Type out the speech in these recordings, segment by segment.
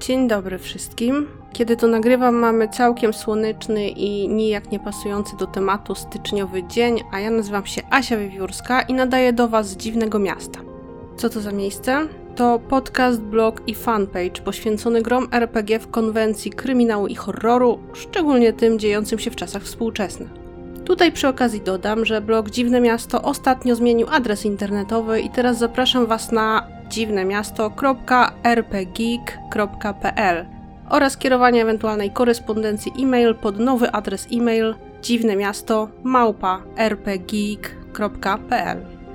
Dzień dobry wszystkim. Kiedy to nagrywam, mamy całkiem słoneczny i nijak nie pasujący do tematu styczniowy dzień, a ja nazywam się Asia Wiewiórska i nadaję do Was z dziwnego miasta. Co to za miejsce? To podcast, blog i fanpage poświęcony grom RPG w konwencji kryminału i horroru, szczególnie tym dziejącym się w czasach współczesnych. Tutaj przy okazji dodam, że blog Dziwne Miasto ostatnio zmienił adres internetowy i teraz zapraszam Was na dziwnemiasto.rpgeek.pl oraz kierowanie ewentualnej korespondencji e-mail pod nowy adres e-mail dziwnemiasto.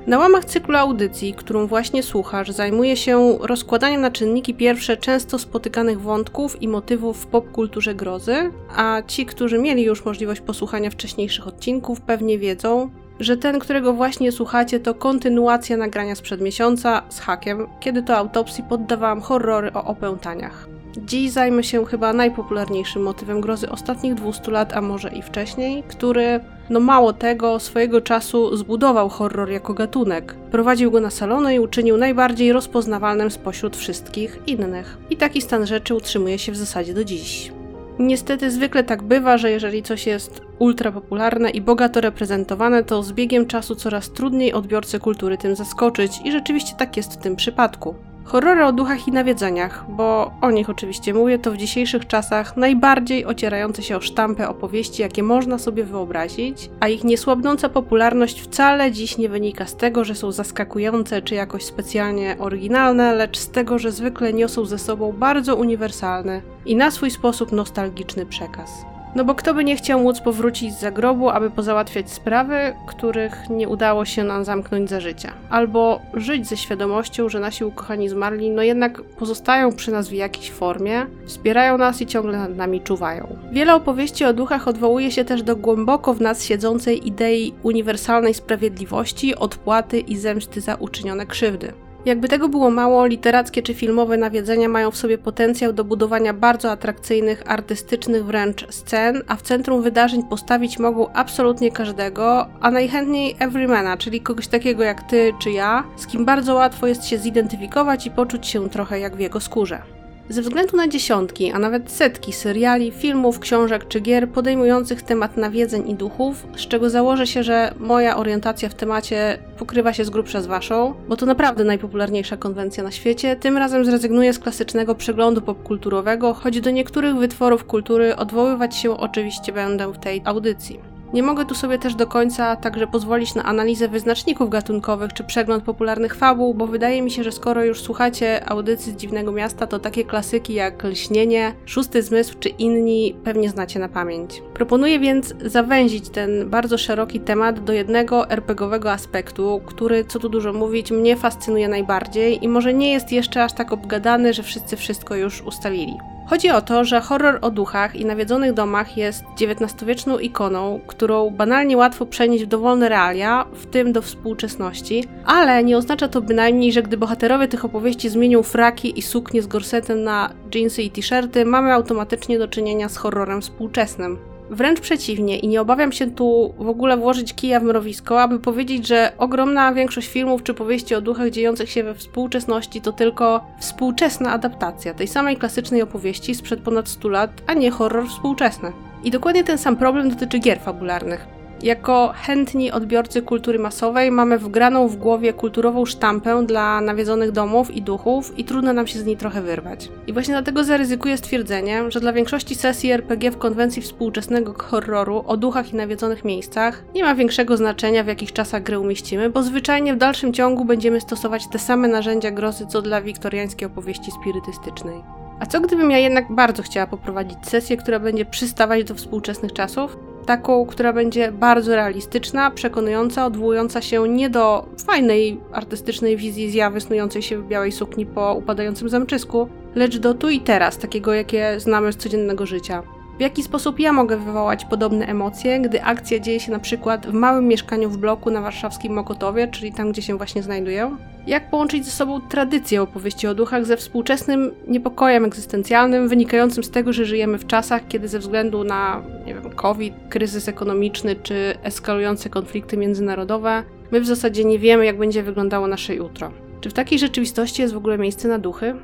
Na łamach cyklu audycji, którą właśnie słuchasz, zajmuję się rozkładaniem na czynniki pierwsze często spotykanych wątków i motywów w popkulturze grozy, a ci, którzy mieli już możliwość posłuchania wcześniejszych odcinków, pewnie wiedzą, że ten, którego właśnie słuchacie, to kontynuacja nagrania sprzed miesiąca z hakiem, kiedy to autopsji poddawałam horrory o opętaniach. Dziś zajmę się chyba najpopularniejszym motywem grozy ostatnich 200 lat, a może i wcześniej, który, no mało tego, swojego czasu zbudował horror jako gatunek. Prowadził go na salony i uczynił najbardziej rozpoznawalnym spośród wszystkich innych. I taki stan rzeczy utrzymuje się w zasadzie do dziś. Niestety zwykle tak bywa, że jeżeli coś jest ultra popularne i bogato reprezentowane, to z biegiem czasu coraz trudniej odbiorcę kultury tym zaskoczyć i rzeczywiście tak jest w tym przypadku. Horrory o duchach i nawiedzeniach, bo o nich oczywiście mówię, to w dzisiejszych czasach najbardziej ocierające się o sztampę opowieści, jakie można sobie wyobrazić, a ich niesłabnąca popularność wcale dziś nie wynika z tego, że są zaskakujące czy jakoś specjalnie oryginalne, lecz z tego, że zwykle niosą ze sobą bardzo uniwersalny i na swój sposób nostalgiczny przekaz. No bo kto by nie chciał móc powrócić z zagrobu, aby pozałatwiać sprawy, których nie udało się nam zamknąć za życia. Albo żyć ze świadomością, że nasi ukochani zmarli no jednak pozostają przy nas w jakiejś formie, wspierają nas i ciągle nad nami czuwają. Wiele opowieści o duchach odwołuje się też do głęboko w nas siedzącej idei uniwersalnej sprawiedliwości, odpłaty i zemsty za uczynione krzywdy. Jakby tego było mało, literackie czy filmowe nawiedzenia mają w sobie potencjał do budowania bardzo atrakcyjnych, artystycznych wręcz scen, a w centrum wydarzeń postawić mogą absolutnie każdego, a najchętniej everymana, czyli kogoś takiego jak ty czy ja, z kim bardzo łatwo jest się zidentyfikować i poczuć się trochę jak w jego skórze. Ze względu na dziesiątki, a nawet setki seriali, filmów, książek czy gier podejmujących temat nawiedzeń i duchów, z czego założę się, że moja orientacja w temacie pokrywa się z grubsza z waszą, bo to naprawdę najpopularniejsza konwencja na świecie, tym razem zrezygnuję z klasycznego przeglądu popkulturowego, choć do niektórych wytworów kultury odwoływać się oczywiście będę w tej audycji. Nie mogę tu sobie też do końca także pozwolić na analizę wyznaczników gatunkowych czy przegląd popularnych fabuł, bo wydaje mi się, że skoro już słuchacie audycji z Dziwnego Miasta, to takie klasyki jak Lśnienie, Szósty Zmysł czy inni pewnie znacie na pamięć. Proponuję więc zawęzić ten bardzo szeroki temat do jednego RPGowego aspektu, który, co tu dużo mówić, mnie fascynuje najbardziej i może nie jest jeszcze aż tak obgadany, że wszyscy wszystko już ustalili. Chodzi o to, że horror o duchach i nawiedzonych domach jest XIX-wieczną ikoną, którą banalnie łatwo przenieść w dowolne realia, w tym do współczesności, ale nie oznacza to bynajmniej, że gdy bohaterowie tych opowieści zmienią fraki i suknie z gorsetem na jeansy i t-shirty, mamy automatycznie do czynienia z horrorem współczesnym. Wręcz przeciwnie i nie obawiam się tu w ogóle włożyć kija w mrowisko, aby powiedzieć, że ogromna większość filmów czy powieści o duchach dziejących się we współczesności to tylko współczesna adaptacja tej samej klasycznej opowieści sprzed ponad 100 lat, a nie horror współczesny. I dokładnie ten sam problem dotyczy gier fabularnych. Jako chętni odbiorcy kultury masowej mamy wgraną w głowie kulturową sztampę dla nawiedzonych domów i duchów i trudno nam się z niej trochę wyrwać. I właśnie dlatego zaryzykuję stwierdzenie, że dla większości sesji RPG w konwencji współczesnego horroru o duchach i nawiedzonych miejscach nie ma większego znaczenia w jakich czasach gry umieścimy, bo zwyczajnie w dalszym ciągu będziemy stosować te same narzędzia grozy co dla wiktoriańskiej opowieści spirytystycznej. A co gdybym ja jednak bardzo chciała poprowadzić sesję, która będzie przystawać do współczesnych czasów? Taką, która będzie bardzo realistyczna, przekonująca, odwołująca się nie do fajnej artystycznej wizji zjawy snującej się w białej sukni po upadającym zamczysku, lecz do tu i teraz, takiego jakie znamy z codziennego życia. W jaki sposób ja mogę wywołać podobne emocje, gdy akcja dzieje się na przykład w małym mieszkaniu w bloku na warszawskim Mokotowie, czyli tam, gdzie się właśnie znajduję? Jak połączyć ze sobą tradycję opowieści o duchach ze współczesnym niepokojem egzystencjalnym, wynikającym z tego, że żyjemy w czasach, kiedy ze względu na, nie wiem, COVID, kryzys ekonomiczny czy eskalujące konflikty międzynarodowe, my w zasadzie nie wiemy, jak będzie wyglądało nasze jutro. Czy w takiej rzeczywistości jest w ogóle miejsce na duchy?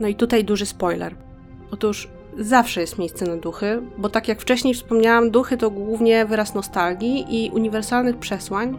No i tutaj duży spoiler. Otóż zawsze jest miejsce na duchy, bo tak jak wcześniej wspomniałam, duchy to głównie wyraz nostalgii i uniwersalnych przesłań.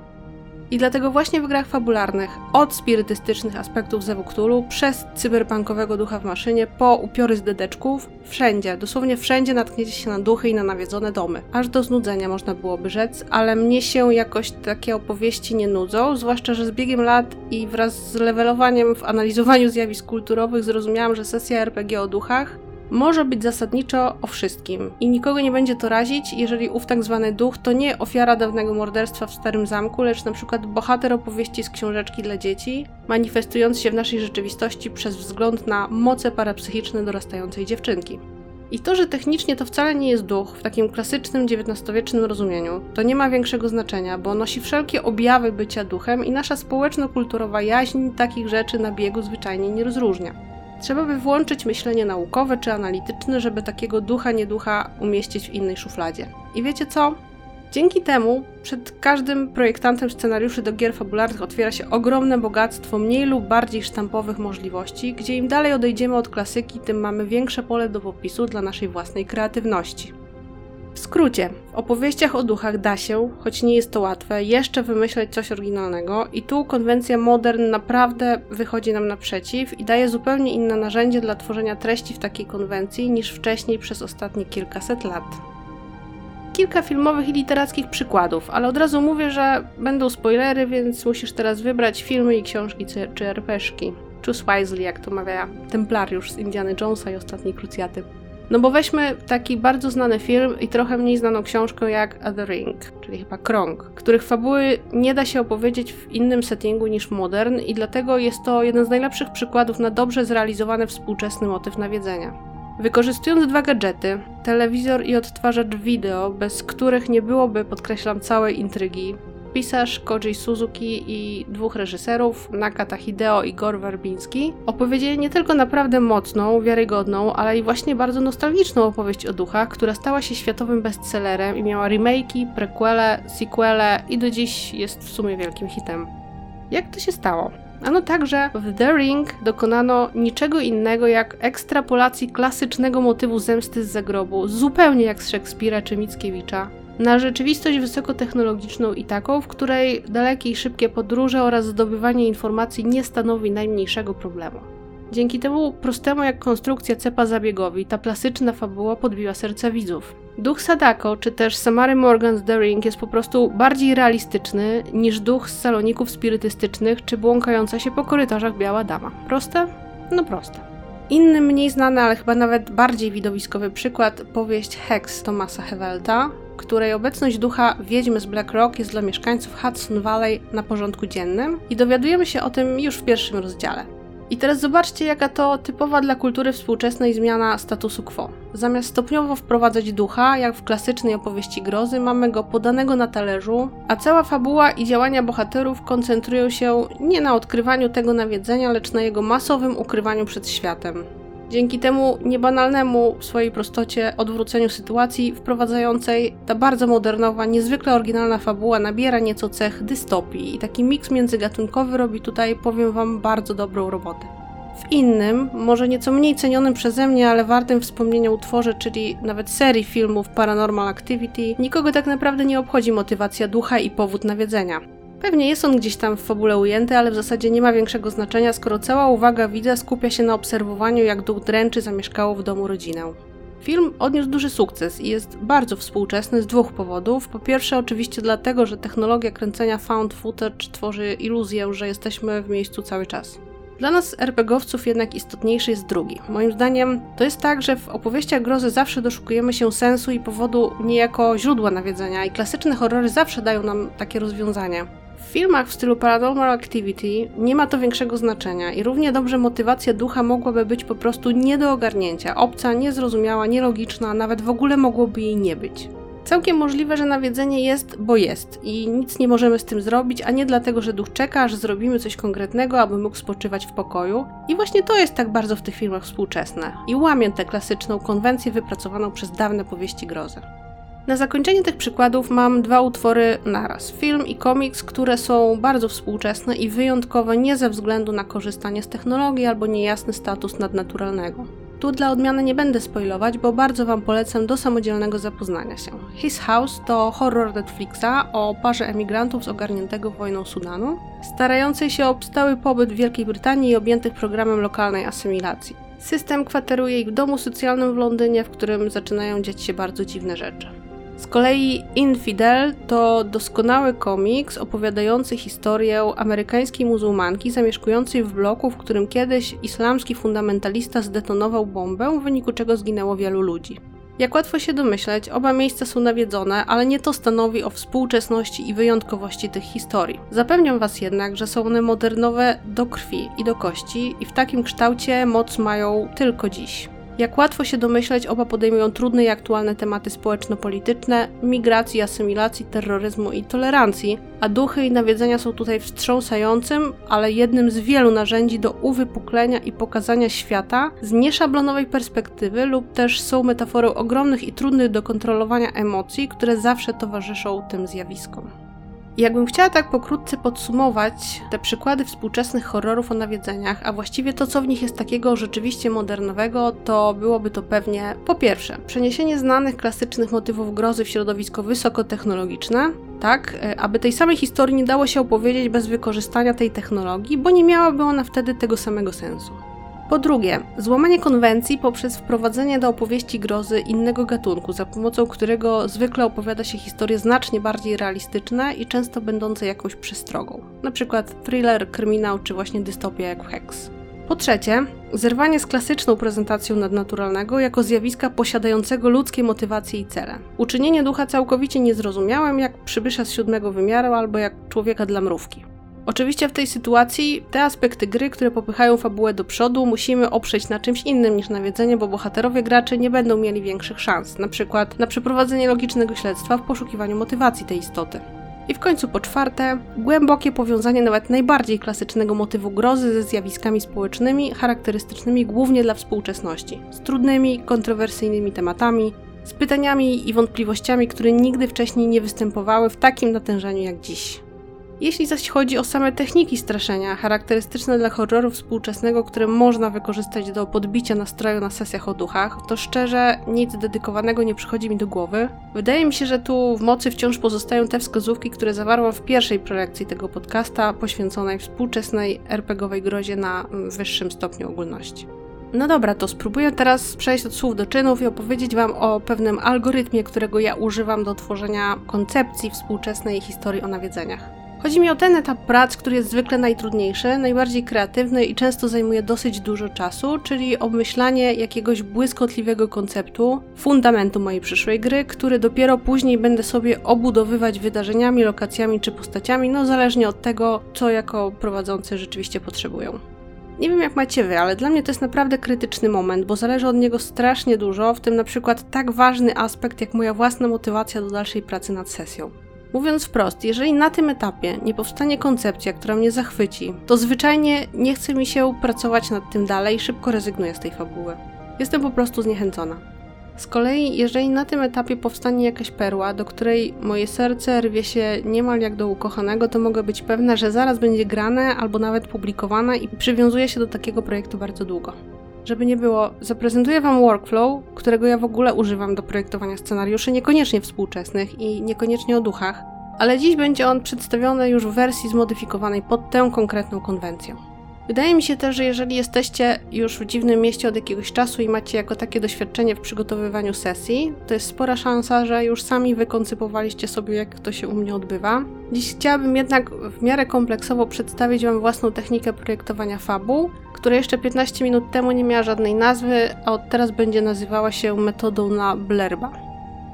I dlatego właśnie w grach fabularnych, od spirytystycznych aspektów Zewu przez cyberpunkowego ducha w maszynie, po upiory z dedeczków, wszędzie, dosłownie wszędzie natkniecie się na duchy i na nawiedzone domy. Aż do znudzenia można byłoby rzec, ale mnie się jakoś takie opowieści nie nudzą, zwłaszcza, że z biegiem lat i wraz z levelowaniem w analizowaniu zjawisk kulturowych zrozumiałam, że sesja RPG o duchach może być zasadniczo o wszystkim i nikogo nie będzie to razić, jeżeli ów tak zwany duch to nie ofiara dawnego morderstwa w Starym Zamku, lecz na przykład bohater opowieści z książeczki dla dzieci, manifestując się w naszej rzeczywistości przez wzgląd na moce parapsychiczne dorastającej dziewczynki. I to, że technicznie to wcale nie jest duch w takim klasycznym XIX-wiecznym rozumieniu, to nie ma większego znaczenia, bo nosi wszelkie objawy bycia duchem i nasza społeczno-kulturowa jaźń takich rzeczy na biegu zwyczajnie nie rozróżnia. Trzeba by włączyć myślenie naukowe czy analityczne, żeby takiego ducha nieducha umieścić w innej szufladzie. I wiecie co? Dzięki temu przed każdym projektantem scenariuszy do gier fabularnych otwiera się ogromne bogactwo mniej lub bardziej sztampowych możliwości, gdzie im dalej odejdziemy od klasyki, tym mamy większe pole do popisu dla naszej własnej kreatywności. W skrócie, w opowieściach o duchach da się, choć nie jest to łatwe, jeszcze wymyśleć coś oryginalnego i tu konwencja modern naprawdę wychodzi nam naprzeciw i daje zupełnie inne narzędzie dla tworzenia treści w takiej konwencji niż wcześniej przez ostatnie kilkaset lat. Kilka filmowych i literackich przykładów, ale od razu mówię, że będą spoilery, więc musisz teraz wybrać filmy i książki czy RPszki. Choose wisely, jak to mawia Templariusz z Indiana Jonesa i Ostatniej Krucjaty. No bo weźmy taki bardzo znany film i trochę mniej znaną książkę jak The Ring, czyli chyba Krąg, których fabuły nie da się opowiedzieć w innym settingu niż modern i dlatego jest to jeden z najlepszych przykładów na dobrze zrealizowany współczesny motyw nawiedzenia. Wykorzystując dwa gadżety, telewizor i odtwarzacz wideo, bez których nie byłoby, podkreślam, całej intrygi, pisarz Koji Suzuki i dwóch reżyserów, Nakata Hideo i Gore Verbinski, opowiedzieli nie tylko naprawdę mocną, wiarygodną, ale i właśnie bardzo nostalgiczną opowieść o duchach, która stała się światowym bestsellerem i miała remake'i, prequele, sequele i do dziś jest w sumie wielkim hitem. Jak to się stało? Ano także w The Ring dokonano niczego innego jak ekstrapolacji klasycznego motywu zemsty z zagrobu, zupełnie jak z Szekspira czy Mickiewicza, na rzeczywistość wysokotechnologiczną i taką, w której dalekie i szybkie podróże oraz zdobywanie informacji nie stanowi najmniejszego problemu. Dzięki temu prostemu jak konstrukcja cepa zabiegowi, ta klasyczna fabuła podbiła serca widzów. Duch Sadako, czy też Samary Morgan's The Ring jest po prostu bardziej realistyczny niż duch z saloników spirytystycznych, czy błąkająca się po korytarzach biała dama. Proste? No proste. Inny, mniej znany, ale chyba nawet bardziej widowiskowy przykład, powieść Hex Thomasa Hewelta, której obecność ducha wiedźmy z Black Rock jest dla mieszkańców Hudson Valley na porządku dziennym i dowiadujemy się o tym już w pierwszym rozdziale. I teraz zobaczcie, jaka to typowa dla kultury współczesnej zmiana statusu quo. Zamiast stopniowo wprowadzać ducha, jak w klasycznej opowieści grozy, mamy go podanego na talerzu, a cała fabuła i działania bohaterów koncentrują się nie na odkrywaniu tego nawiedzenia, lecz na jego masowym ukrywaniu przed światem. Dzięki temu niebanalnemu w swojej prostocie odwróceniu sytuacji wprowadzającej ta bardzo modernowa, niezwykle oryginalna fabuła nabiera nieco cech dystopii i taki miks międzygatunkowy robi tutaj, powiem wam, bardzo dobrą robotę. W innym, może nieco mniej cenionym przeze mnie, ale wartym wspomnienia utworze, czyli nawet serii filmów Paranormal Activity, nikogo tak naprawdę nie obchodzi motywacja ducha i powód nawiedzenia. Pewnie jest on gdzieś tam w fabule ujęty, ale w zasadzie nie ma większego znaczenia, skoro cała uwaga widza skupia się na obserwowaniu, jak duch dręczy zamieszkało w domu rodzinę. Film odniósł duży sukces i jest bardzo współczesny z dwóch powodów. Po pierwsze, oczywiście dlatego, że technologia kręcenia found footage tworzy iluzję, że jesteśmy w miejscu cały czas. Dla nas RPGowców jednak istotniejszy jest drugi. Moim zdaniem to jest tak, że w opowieściach grozy zawsze doszukujemy się sensu i powodu niejako źródła nawiedzenia i klasyczne horrory zawsze dają nam takie rozwiązania. W filmach w stylu Paranormal Activity nie ma to większego znaczenia i równie dobrze motywacja ducha mogłaby być po prostu nie do ogarnięcia, obca, niezrozumiała, nielogiczna, nawet w ogóle mogłoby jej nie być. Całkiem możliwe, że nawiedzenie jest, bo jest i nic nie możemy z tym zrobić, a nie dlatego, że duch czeka, aż zrobimy coś konkretnego, aby mógł spoczywać w pokoju. I właśnie to jest tak bardzo w tych filmach współczesne i łamie tę klasyczną konwencję wypracowaną przez dawne powieści grozy. Na zakończenie tych przykładów mam dwa utwory naraz: film i komiks, które są bardzo współczesne i wyjątkowe nie ze względu na korzystanie z technologii albo niejasny status nadnaturalnego. Tu dla odmiany nie będę spoilować, bo bardzo Wam polecam do samodzielnego zapoznania się. His House to horror Netflixa o parze emigrantów z ogarniętego wojną Sudanu, starającej się o stały pobyt w Wielkiej Brytanii i objętych programem lokalnej asymilacji. System kwateruje ich w domu socjalnym w Londynie, w którym zaczynają dziać się bardzo dziwne rzeczy. Z kolei Infidel to doskonały komiks opowiadający historię amerykańskiej muzułmanki zamieszkującej w bloku, w którym kiedyś islamski fundamentalista zdetonował bombę, w wyniku czego zginęło wielu ludzi. Jak łatwo się domyśleć, oba miejsca są nawiedzone, ale nie to stanowi o współczesności i wyjątkowości tych historii. Zapewniam Was jednak, że są one modernowe do krwi i do kości i w takim kształcie moc mają tylko dziś. Jak łatwo się domyśleć, oba podejmują trudne i aktualne tematy społeczno-polityczne, migracji, asymilacji, terroryzmu i tolerancji, a duchy i nawiedzenia są tutaj wstrząsającym, ale jednym z wielu narzędzi do uwypuklenia i pokazania świata z nieszablonowej perspektywy lub też są metaforą ogromnych i trudnych do kontrolowania emocji, które zawsze towarzyszą tym zjawiskom. Jakbym chciała tak pokrótce podsumować te przykłady współczesnych horrorów o nawiedzeniach, a właściwie to, co w nich jest takiego rzeczywiście modernowego, to byłoby to pewnie po pierwsze przeniesienie znanych klasycznych motywów grozy w środowisko wysokotechnologiczne, tak, e, aby tej samej historii nie dało się opowiedzieć bez wykorzystania tej technologii, bo nie miałaby ona wtedy tego samego sensu. Po drugie, złamanie konwencji poprzez wprowadzenie do opowieści grozy innego gatunku, za pomocą którego zwykle opowiada się historie znacznie bardziej realistyczne i często będące jakąś przestrogą, przykład thriller, kryminał czy właśnie dystopia jak Hex. Po trzecie, zerwanie z klasyczną prezentacją nadnaturalnego jako zjawiska posiadającego ludzkie motywacje i cele. Uczynienie ducha całkowicie niezrozumiałym jak przybysza z siódmego wymiaru albo jak człowieka dla mrówki. Oczywiście w tej sytuacji te aspekty gry, które popychają fabułę do przodu, musimy oprzeć na czymś innym niż nawiedzenie, bo bohaterowie graczy nie będą mieli większych szans, na przykład na przeprowadzenie logicznego śledztwa w poszukiwaniu motywacji tej istoty. I w końcu po czwarte, głębokie powiązanie nawet najbardziej klasycznego motywu grozy ze zjawiskami społecznymi, charakterystycznymi głównie dla współczesności, z trudnymi, kontrowersyjnymi tematami, z pytaniami i wątpliwościami, które nigdy wcześniej nie występowały w takim natężeniu jak dziś. Jeśli zaś chodzi o same techniki straszenia, charakterystyczne dla horroru współczesnego, które można wykorzystać do podbicia nastroju na sesjach o duchach, to szczerze nic dedykowanego nie przychodzi mi do głowy. Wydaje mi się, że tu w mocy wciąż pozostają te wskazówki, które zawarłam w pierwszej prelekcji tego podcasta, poświęconej współczesnej RPGowej grozie na wyższym stopniu ogólności. No dobra, to spróbuję teraz przejść od słów do czynów i opowiedzieć Wam o pewnym algorytmie, którego ja używam do tworzenia koncepcji współczesnej historii o nawiedzeniach. Chodzi mi o ten etap prac, który jest zwykle najtrudniejszy, najbardziej kreatywny i często zajmuje dosyć dużo czasu, czyli obmyślanie jakiegoś błyskotliwego konceptu, fundamentu mojej przyszłej gry, który dopiero później będę sobie obudowywać wydarzeniami, lokacjami czy postaciami, no zależnie od tego, co jako prowadzący rzeczywiście potrzebują. Nie wiem jak macie wy, ale dla mnie to jest naprawdę krytyczny moment, bo zależy od niego strasznie dużo, w tym na przykład tak ważny aspekt jak moja własna motywacja do dalszej pracy nad sesją. Mówiąc wprost, jeżeli na tym etapie nie powstanie koncepcja, która mnie zachwyci, to zwyczajnie nie chce mi się pracować nad tym dalej i szybko rezygnuję z tej fabuły. Jestem po prostu zniechęcona. Z kolei, jeżeli na tym etapie powstanie jakaś perła, do której moje serce rwie się niemal jak do ukochanego, to mogę być pewna, że zaraz będzie grane albo nawet publikowane i przywiązuję się do takiego projektu bardzo długo. Żeby nie było, zaprezentuję Wam workflow, którego ja w ogóle używam do projektowania scenariuszy, niekoniecznie współczesnych i niekoniecznie o duchach, ale dziś będzie on przedstawiony już w wersji zmodyfikowanej pod tę konkretną konwencją. Wydaje mi się też, że jeżeli jesteście już w dziwnym mieście od jakiegoś czasu i macie jako takie doświadczenie w przygotowywaniu sesji, to jest spora szansa, że już sami wykoncypowaliście sobie, jak to się u mnie odbywa. Dziś chciałabym jednak w miarę kompleksowo przedstawić Wam własną technikę projektowania fabuł, która jeszcze 15 minut temu nie miała żadnej nazwy, a od teraz będzie nazywała się metodą na blerba.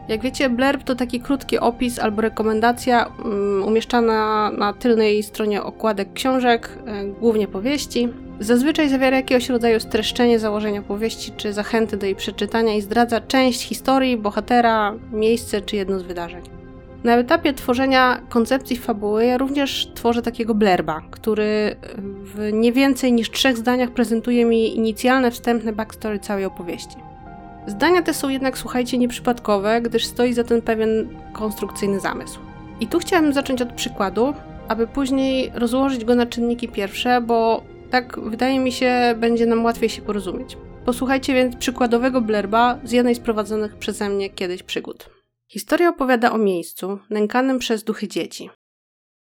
Jak wiecie, blurb to taki krótki opis albo rekomendacja um, umieszczana na tylnej stronie okładek książek, e, głównie powieści. Zazwyczaj zawiera jakiegoś rodzaju streszczenie założenia powieści czy zachęty do jej przeczytania i zdradza część historii, bohatera, miejsce czy jedno z wydarzeń. Na etapie tworzenia koncepcji fabuły ja również tworzę takiego blerba, który w nie więcej niż trzech zdaniach prezentuje mi inicjalne, wstępne backstory całej opowieści. Zdania te są jednak, słuchajcie, nieprzypadkowe, gdyż stoi za tym pewien konstrukcyjny zamysł. I tu chciałabym zacząć od przykładu, aby później rozłożyć go na czynniki pierwsze, bo tak wydaje mi się, będzie nam łatwiej się porozumieć. Posłuchajcie więc przykładowego blerba z jednej z prowadzonych przeze mnie kiedyś przygód. Historia opowiada o miejscu nękanym przez duchy dzieci.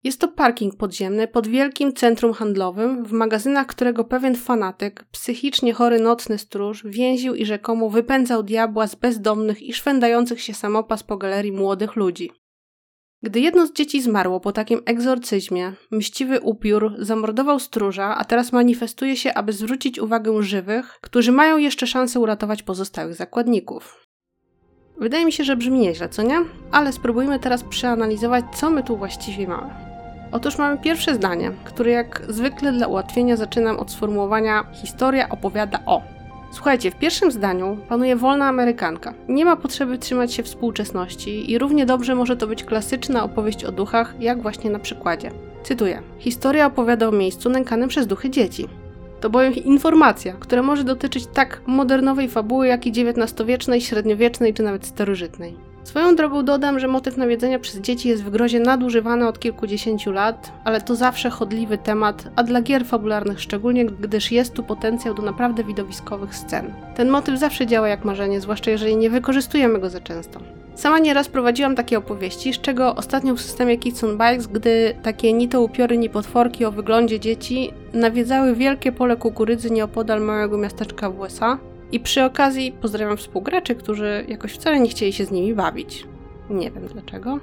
Jest to parking podziemny pod wielkim centrum handlowym, w magazynach którego pewien fanatyk, psychicznie chory nocny stróż, więził i rzekomo wypędzał diabła z bezdomnych i szwendających się samopas po galerii młodych ludzi. Gdy jedno z dzieci zmarło po takim egzorcyzmie, mściwy upiór zamordował stróża, a teraz manifestuje się, aby zwrócić uwagę żywych, którzy mają jeszcze szansę uratować pozostałych zakładników. Wydaje mi się, że brzmi nieźle, co nie? Ale spróbujmy teraz przeanalizować, co my tu właściwie mamy. Otóż mamy pierwsze zdanie, które jak zwykle dla ułatwienia zaczynam od sformułowania historia opowiada o. Słuchajcie, w pierwszym zdaniu panuje wolna Amerykanka. Nie ma potrzeby trzymać się współczesności i równie dobrze może to być klasyczna opowieść o duchach, jak właśnie na przykładzie. Cytuję: Historia opowiada o miejscu nękanym przez duchy dzieci. To bowiem informacja, która może dotyczyć tak modernowej fabuły, jak i XIX-wiecznej, średniowiecznej czy nawet starożytnej. Swoją drogą dodam, że motyw nawiedzenia przez dzieci jest w grozie nadużywany od kilkudziesięciu lat, ale to zawsze chodliwy temat, a dla gier fabularnych szczególnie, gdyż jest tu potencjał do naprawdę widowiskowych scen. Ten motyw zawsze działa jak marzenie, zwłaszcza jeżeli nie wykorzystujemy go za często. Sama nieraz prowadziłam takie opowieści, z czego ostatnio w systemie Kids Bikes, gdy takie ni to upiory, ni potworki o wyglądzie dzieci nawiedzały wielkie pole kukurydzy nieopodal małego miasteczka w USA, i przy okazji pozdrawiam współgraczy, którzy jakoś wcale nie chcieli się z nimi bawić. Nie wiem dlaczego.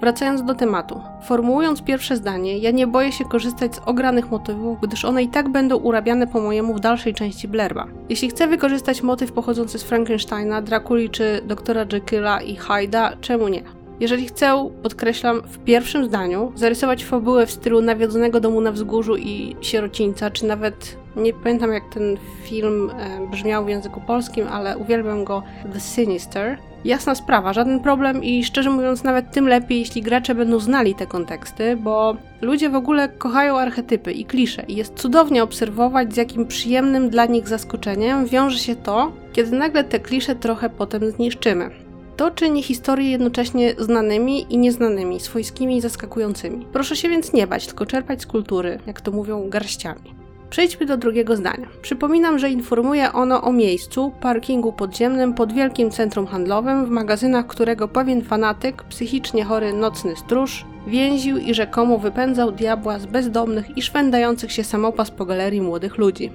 Wracając do tematu. Formułując pierwsze zdanie, ja nie boję się korzystać z ogranych motywów, gdyż one i tak będą urabiane po mojemu w dalszej części blerba. Jeśli chcę wykorzystać motyw pochodzący z Frankensteina, Drakuli czy doktora Jekylla i Hyda, czemu nie? Jeżeli chcę, podkreślam, w pierwszym zdaniu zarysować fabułę w stylu nawiedzonego domu na wzgórzu i sierocińca, czy nawet nie pamiętam jak ten film e, brzmiał w języku polskim, ale uwielbiam go The Sinister. Jasna sprawa, żaden problem i szczerze mówiąc nawet tym lepiej, jeśli gracze będą znali te konteksty, bo ludzie w ogóle kochają archetypy i klisze i jest cudownie obserwować z jakim przyjemnym dla nich zaskoczeniem wiąże się to, kiedy nagle te klisze trochę potem zniszczymy. To czyni historie jednocześnie znanymi i nieznanymi, swojskimi i zaskakującymi. Proszę się więc nie bać, tylko czerpać z kultury, jak to mówią, garściami. Przejdźmy do drugiego zdania. Przypominam, że informuje ono o miejscu, parkingu podziemnym pod wielkim centrum handlowym, w magazynach którego pewien fanatyk, psychicznie chory nocny stróż, więził i rzekomo wypędzał diabła z bezdomnych i szwendających się samopas po galerii młodych ludzi.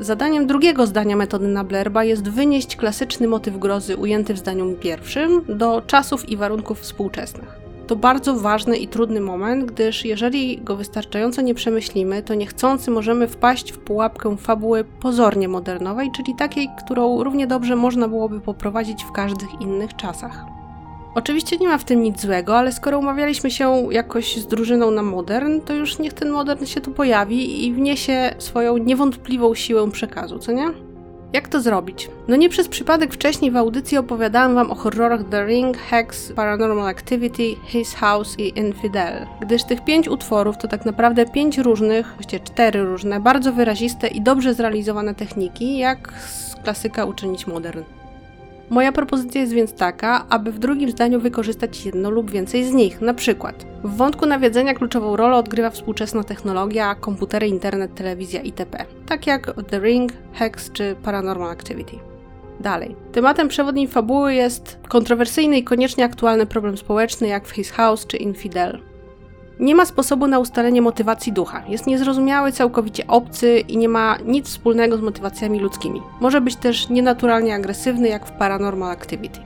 Zadaniem drugiego zdania metody Nablerba jest wynieść klasyczny motyw grozy ujęty w zdaniu pierwszym do czasów i warunków współczesnych. To bardzo ważny i trudny moment, gdyż jeżeli go wystarczająco nie przemyślimy, to niechcący możemy wpaść w pułapkę fabuły pozornie modernowej, czyli takiej, którą równie dobrze można byłoby poprowadzić w każdych innych czasach. Oczywiście nie ma w tym nic złego, ale skoro umawialiśmy się jakoś z drużyną na modern, to już niech ten modern się tu pojawi i wniesie swoją niewątpliwą siłę przekazu, co nie? Jak to zrobić? No nie przez przypadek wcześniej w audycji opowiadałam wam o horrorach The Ring, Hex, Paranormal Activity, His House i Infidel, gdyż tych pięć utworów to tak naprawdę pięć różnych, właściwie cztery różne, bardzo wyraziste i dobrze zrealizowane techniki, jak z klasyka uczynić modern. Moja propozycja jest więc taka, aby w drugim zdaniu wykorzystać jedno lub więcej z nich. Na przykład, w wątku nawiedzenia kluczową rolę odgrywa współczesna technologia, komputery, internet, telewizja itp. Tak jak The Ring, Hex czy Paranormal Activity. Dalej. Tematem przewodnim fabuły jest kontrowersyjny i koniecznie aktualny problem społeczny, jak w His House czy Infidel. Nie ma sposobu na ustalenie motywacji ducha. Jest niezrozumiały, całkowicie obcy i nie ma nic wspólnego z motywacjami ludzkimi. Może być też nienaturalnie agresywny, jak w Paranormal Activity.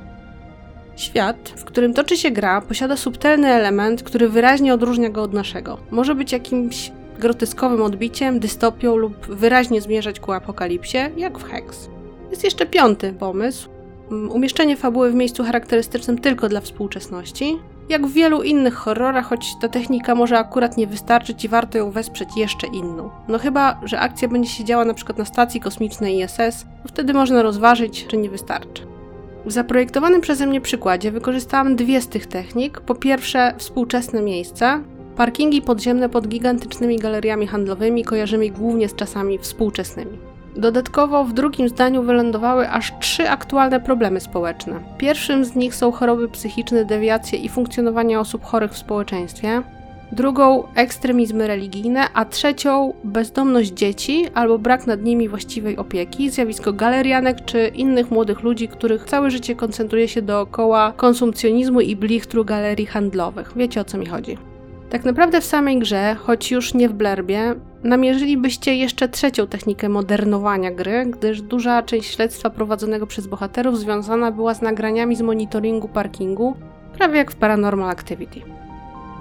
Świat, w którym toczy się gra, posiada subtelny element, który wyraźnie odróżnia go od naszego. Może być jakimś groteskowym odbiciem, dystopią lub wyraźnie zmierzać ku apokalipsie, jak w Hex. Jest jeszcze piąty pomysł, mm, umieszczenie fabuły w miejscu charakterystycznym tylko dla współczesności. Jak w wielu innych horrorach, choć ta technika może akurat nie wystarczyć i warto ją wesprzeć jeszcze inną. No chyba, że akcja będzie się działa na przykład na stacji kosmicznej ISS, wtedy można rozważyć, czy nie wystarczy. W zaprojektowanym przeze mnie przykładzie wykorzystałam dwie z tych technik. Po pierwsze, współczesne miejsca. Parkingi podziemne pod gigantycznymi galeriami handlowymi kojarzymy głównie z czasami współczesnymi. Dodatkowo w drugim zdaniu wylądowały aż trzy aktualne problemy społeczne. Pierwszym z nich są choroby psychiczne, dewiacje i funkcjonowanie osób chorych w społeczeństwie. Drugą ekstremizmy religijne, a trzecią bezdomność dzieci albo brak nad nimi właściwej opieki, zjawisko galerianek czy innych młodych ludzi, których całe życie koncentruje się dookoła konsumpcjonizmu i blichtru galerii handlowych. Wiecie o co mi chodzi. Tak naprawdę w samej grze, choć już nie w blerbie, namierzylibyście jeszcze trzecią technikę modernowania gry, gdyż duża część śledztwa prowadzonego przez bohaterów związana była z nagraniami z monitoringu parkingu, prawie jak w Paranormal Activity.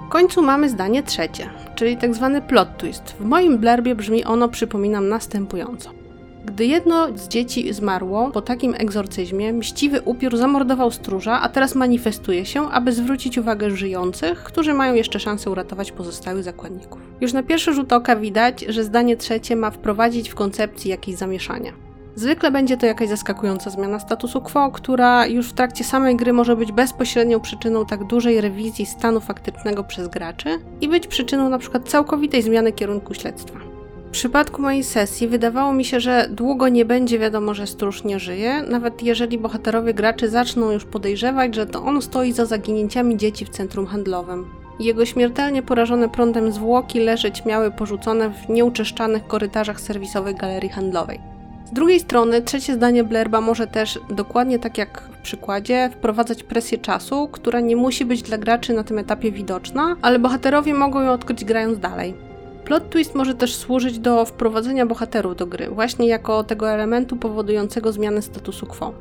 W końcu mamy zdanie trzecie, czyli tak zwany plot twist. W moim blerbie brzmi ono, przypominam, następująco. Gdy jedno z dzieci zmarło po takim egzorcyzmie, mściwy upiór zamordował stróża, a teraz manifestuje się, aby zwrócić uwagę żyjących, którzy mają jeszcze szansę uratować pozostałych zakładników. Już na pierwszy rzut oka widać, że zdanie trzecie ma wprowadzić w koncepcji jakieś zamieszania. Zwykle będzie to jakaś zaskakująca zmiana statusu quo, która już w trakcie samej gry może być bezpośrednią przyczyną tak dużej rewizji stanu faktycznego przez graczy i być przyczyną np. całkowitej zmiany kierunku śledztwa. Przypadku mojej sesji wydawało mi się, że długo nie będzie wiadomo, że stróż nie żyje, nawet jeżeli bohaterowie graczy zaczną już podejrzewać, że to on stoi za zaginięciami dzieci w centrum handlowym. Jego śmiertelnie porażone prądem zwłoki leżeć miały porzucone w nieuczeszczanych korytarzach serwisowej galerii handlowej. Z drugiej strony, trzecie zdanie Blerba może też, dokładnie tak jak w przykładzie, wprowadzać presję czasu, która nie musi być dla graczy na tym etapie widoczna, ale bohaterowie mogą ją odkryć grając dalej. Plot twist może też służyć do wprowadzenia bohaterów do gry, właśnie jako tego elementu powodującego zmianę statusu quo.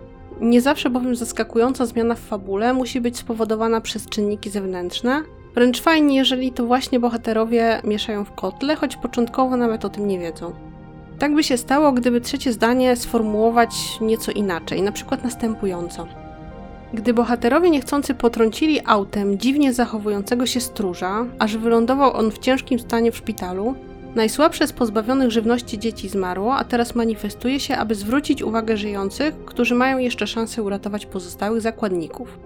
Nie zawsze bowiem zaskakująca zmiana w fabule musi być spowodowana przez czynniki zewnętrzne. Wręcz fajnie, jeżeli to właśnie bohaterowie mieszają w kotle, choć początkowo nawet o tym nie wiedzą. Tak by się stało, gdyby trzecie zdanie sformułować nieco inaczej, na przykład następująco. Gdy bohaterowie niechcący potrącili autem dziwnie zachowującego się stróża, aż wylądował on w ciężkim stanie w szpitalu, najsłabsze z pozbawionych żywności dzieci zmarło, a teraz manifestuje się, aby zwrócić uwagę żyjących, którzy mają jeszcze szansę uratować pozostałych zakładników.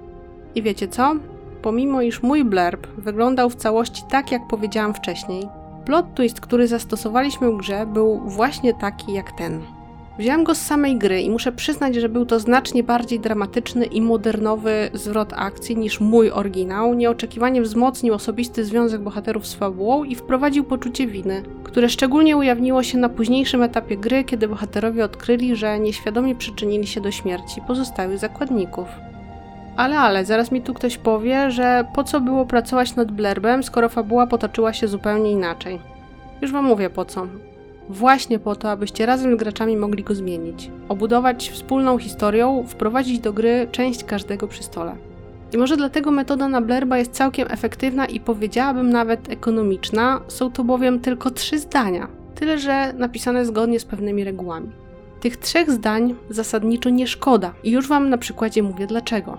I wiecie co? Pomimo iż mój blerb wyglądał w całości tak, jak powiedziałam wcześniej, plot twist, który zastosowaliśmy w grze, był właśnie taki jak ten. Wziąłem go z samej gry i muszę przyznać, że był to znacznie bardziej dramatyczny i modernowy zwrot akcji niż mój oryginał. Nieoczekiwanie wzmocnił osobisty związek bohaterów z fabułą i wprowadził poczucie winy, które szczególnie ujawniło się na późniejszym etapie gry, kiedy bohaterowie odkryli, że nieświadomie przyczynili się do śmierci pozostałych zakładników. Ale, ale, zaraz mi tu ktoś powie, że po co było pracować nad blerbem, skoro fabuła potoczyła się zupełnie inaczej. Już wam mówię po co. Właśnie po to, abyście razem z graczami mogli go zmienić, obudować wspólną historią, wprowadzić do gry część każdego przy stole. I może dlatego metoda na blerba jest całkiem efektywna i powiedziałabym nawet ekonomiczna, są to bowiem tylko trzy zdania, tyle że napisane zgodnie z pewnymi regułami. Tych trzech zdań zasadniczo nie szkoda i już Wam na przykładzie mówię dlaczego.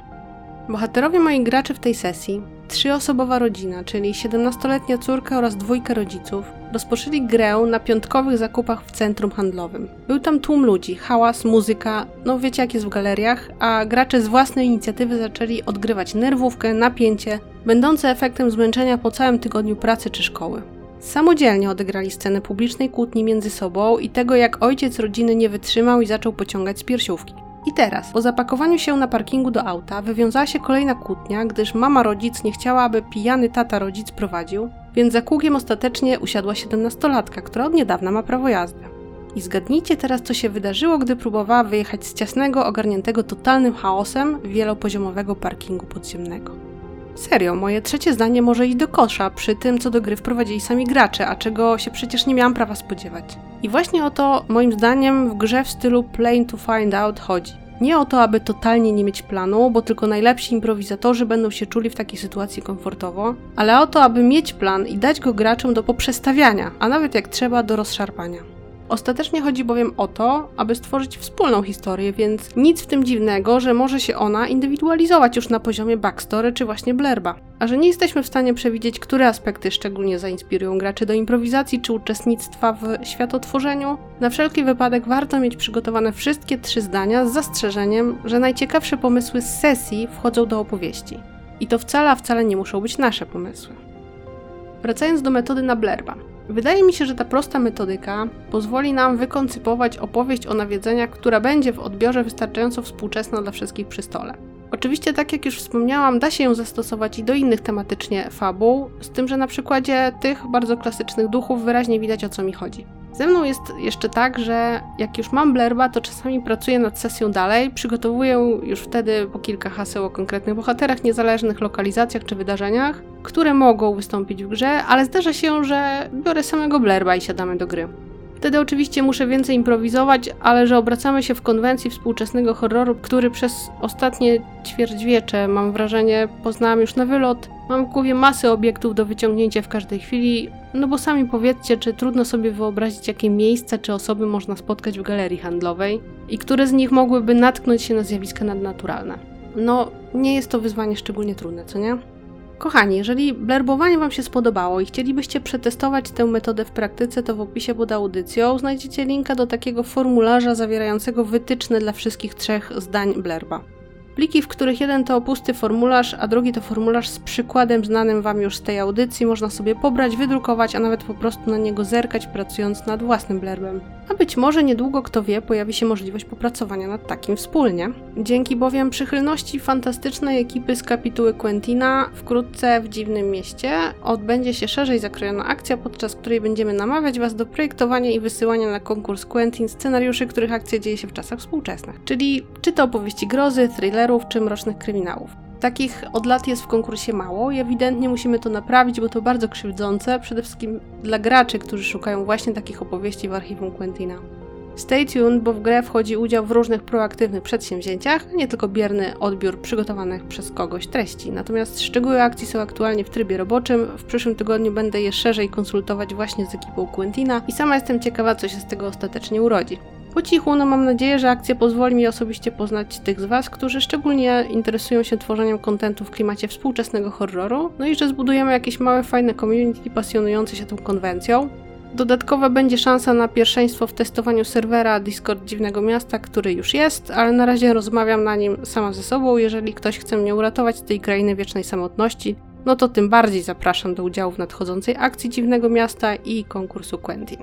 Bohaterowie moich graczy w tej sesji, trzyosobowa rodzina, czyli 17-letnia córka oraz dwójka rodziców, rozpoczęli grę na piątkowych zakupach w centrum handlowym. Był tam tłum ludzi, hałas, muzyka, no wiecie jak jest w galeriach, a gracze z własnej inicjatywy zaczęli odgrywać nerwówkę, napięcie, będące efektem zmęczenia po całym tygodniu pracy czy szkoły. Samodzielnie odegrali scenę publicznej kłótni między sobą i tego, jak ojciec rodziny nie wytrzymał i zaczął pociągać z piersiówki. I teraz, po zapakowaniu się na parkingu do auta, wywiązała się kolejna kłótnia, gdyż mama rodzic nie chciała, aby pijany tata rodzic prowadził, więc za kółkiem ostatecznie usiadła siedemnastolatka, która od niedawna ma prawo jazdy. I zgadnijcie teraz, co się wydarzyło, gdy próbowała wyjechać z ciasnego, ogarniętego totalnym chaosem wielopoziomowego parkingu podziemnego. Serio, moje trzecie zdanie może iść do kosza przy tym, co do gry wprowadzili sami gracze, a czego się przecież nie miałam prawa spodziewać. I właśnie o to, moim zdaniem, w grze w stylu Plain to Find Out chodzi. Nie o to, aby totalnie nie mieć planu, bo tylko najlepsi improwizatorzy będą się czuli w takiej sytuacji komfortowo, ale o to, aby mieć plan i dać go graczom do poprzestawiania, a nawet jak trzeba do rozszarpania. Ostatecznie chodzi bowiem o to, aby stworzyć wspólną historię, więc nic w tym dziwnego, że może się ona indywidualizować już na poziomie backstory czy właśnie blerba. A że nie jesteśmy w stanie przewidzieć, które aspekty szczególnie zainspirują graczy do improwizacji czy uczestnictwa w światotworzeniu, na wszelki wypadek warto mieć przygotowane wszystkie trzy zdania z zastrzeżeniem, że najciekawsze pomysły z sesji wchodzą do opowieści. I to wcale, a wcale nie muszą być nasze pomysły. Wracając do metody na blerba. Wydaje mi się, że ta prosta metodyka pozwoli nam wykoncypować opowieść o nawiedzeniach, która będzie w odbiorze wystarczająco współczesna dla wszystkich przy stole. Oczywiście, tak jak już wspomniałam, da się ją zastosować i do innych tematycznie fabuł, z tym, że na przykładzie tych bardzo klasycznych duchów wyraźnie widać o co mi chodzi. Ze mną jest jeszcze tak, że jak już mam blerba, to czasami pracuję nad sesją dalej, przygotowuję już wtedy po kilka haseł o konkretnych bohaterach, niezależnych lokalizacjach czy wydarzeniach, które mogą wystąpić w grze, ale zdarza się, że biorę samego blerba i siadamy do gry. Wtedy oczywiście muszę więcej improwizować, ale że obracamy się w konwencji współczesnego horroru, który przez ostatnie ćwierćwiecze, mam wrażenie, poznałam już na wylot. Mam w głowie masę obiektów do wyciągnięcia w każdej chwili, no bo sami powiedzcie, czy trudno sobie wyobrazić, jakie miejsca czy osoby można spotkać w galerii handlowej i które z nich mogłyby natknąć się na zjawiska nadnaturalne. No, nie jest to wyzwanie szczególnie trudne, co nie? Kochani, jeżeli blerbowanie Wam się spodobało i chcielibyście przetestować tę metodę w praktyce, to w opisie pod audycją znajdziecie linka do takiego formularza zawierającego wytyczne dla wszystkich trzech zdań blerba. Pliki, w których jeden to pusty formularz, a drugi to formularz z przykładem znanym Wam już z tej audycji, można sobie pobrać, wydrukować, a nawet po prostu na niego zerkać, pracując nad własnym blerbem. A być może niedługo, kto wie, pojawi się możliwość popracowania nad takim wspólnie. Dzięki bowiem przychylności fantastycznej ekipy z kapituły Quentina, wkrótce w dziwnym mieście odbędzie się szerzej zakrojona akcja, podczas której będziemy namawiać Was do projektowania i wysyłania na konkurs Quentin scenariuszy, których akcja dzieje się w czasach współczesnych. Czyli czy to opowieści grozy, thrillerów czy mrocznych kryminałów. Takich od lat jest w konkursie mało i ewidentnie musimy to naprawić, bo to bardzo krzywdzące, przede wszystkim dla graczy, którzy szukają właśnie takich opowieści w archiwum Quentina. Stay tuned, bo w grę wchodzi udział w różnych proaktywnych przedsięwzięciach, a nie tylko bierny odbiór przygotowanych przez kogoś treści. Natomiast szczegóły akcji są aktualnie w trybie roboczym. W przyszłym tygodniu będę je szerzej konsultować właśnie z ekipą Quentina i sama jestem ciekawa, co się z tego ostatecznie urodzi. Po cichu, no mam nadzieję, że akcja pozwoli mi osobiście poznać tych z Was, którzy szczególnie interesują się tworzeniem kontentu w klimacie współczesnego horroru, no i że zbudujemy jakieś małe, fajne community pasjonujące się tą konwencją. Dodatkowa będzie szansa na pierwszeństwo w testowaniu serwera Discord Dziwnego Miasta, który już jest, ale na razie rozmawiam na nim sama ze sobą. Jeżeli ktoś chce mnie uratować z tej krainy wiecznej samotności, no to tym bardziej zapraszam do udziału w nadchodzącej akcji Dziwnego Miasta i konkursu Quentin.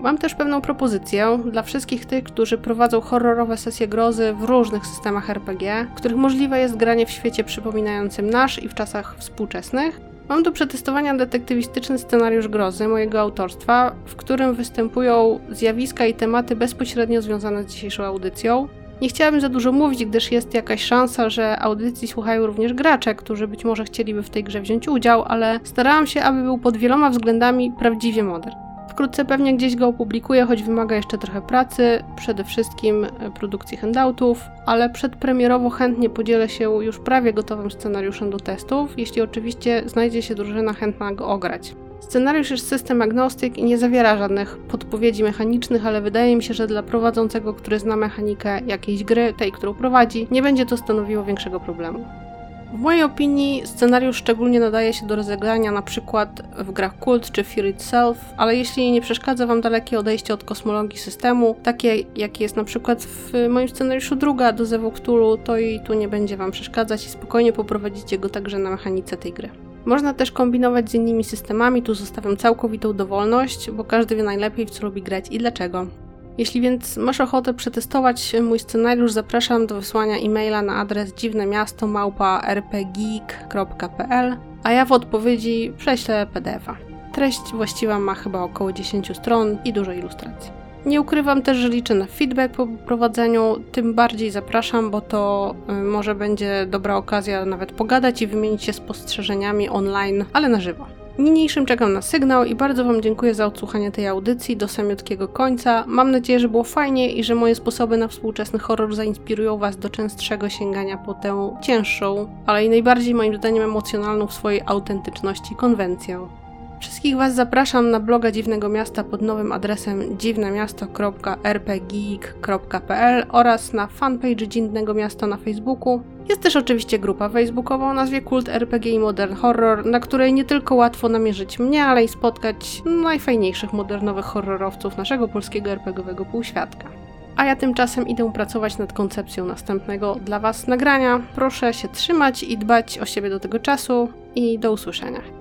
Mam też pewną propozycję dla wszystkich tych, którzy prowadzą horrorowe sesje grozy w różnych systemach RPG, których możliwe jest granie w świecie przypominającym nasz i w czasach współczesnych. Mam do przetestowania detektywistyczny scenariusz grozy mojego autorstwa, w którym występują zjawiska i tematy bezpośrednio związane z dzisiejszą audycją. Nie chciałabym za dużo mówić, gdyż jest jakaś szansa, że audycji słuchają również gracze, którzy być może chcieliby w tej grze wziąć udział, ale starałam się, aby był pod wieloma względami prawdziwie modern. Wkrótce pewnie gdzieś go opublikuję, choć wymaga jeszcze trochę pracy, przede wszystkim e, produkcji handoutów, ale przedpremierowo chętnie podzielę się już prawie gotowym scenariuszem do testów, jeśli oczywiście znajdzie się drużyna chętna go ograć. Scenariusz jest system agnostyk i nie zawiera żadnych podpowiedzi mechanicznych, ale wydaje mi się, że dla prowadzącego, który zna mechanikę jakiejś gry, tej, którą prowadzi, nie będzie to stanowiło większego problemu. W mojej opinii scenariusz szczególnie nadaje się do rozegrania na przykład w grach Kult czy Fear Itself, ale jeśli nie przeszkadza Wam dalekie odejście od kosmologii systemu, takie jakie jest na przykład w moim scenariuszu druga do Zewu to i tu nie będzie Wam przeszkadzać i spokojnie poprowadzicie go także na mechanice tej gry. Można też kombinować z innymi systemami, tu zostawiam całkowitą dowolność, bo każdy wie najlepiej w co lubi grać i dlaczego. Jeśli więc masz ochotę przetestować mój scenariusz, zapraszam do wysłania e-maila na adres dziwnemiasto.rpgeek.pl, a ja w odpowiedzi prześlę PDF-a. Treść właściwa ma chyba około 10 stron i dużo ilustracji. Nie ukrywam też, że liczę na feedback po prowadzeniu, tym bardziej zapraszam, bo to y, może będzie dobra okazja nawet pogadać i wymienić się spostrzeżeniami online, ale na żywo. Niniejszym czekam na sygnał i bardzo Wam dziękuję za odsłuchanie tej audycji do samiutkiego końca. Mam nadzieję, że było fajnie i że moje sposoby na współczesny horror zainspirują Was do częstszego sięgania po tę cięższą, ale i najbardziej moim zdaniem emocjonalną w swojej autentyczności konwencję. Wszystkich Was zapraszam na bloga Dziwnego Miasta pod nowym adresem dziwnemiasto.rpgeek.pl oraz na fanpage Dziwnego Miasta na Facebooku. Jest też oczywiście grupa facebookowa o nazwie Kult RPG i Modern Horror, na której nie tylko łatwo namierzyć mnie, ale i spotkać najfajniejszych modernowych horrorowców naszego polskiego RPGowego półświadka. A ja tymczasem idę pracować nad koncepcją następnego dla Was nagrania. Proszę się trzymać i dbać o siebie do tego czasu i do usłyszenia.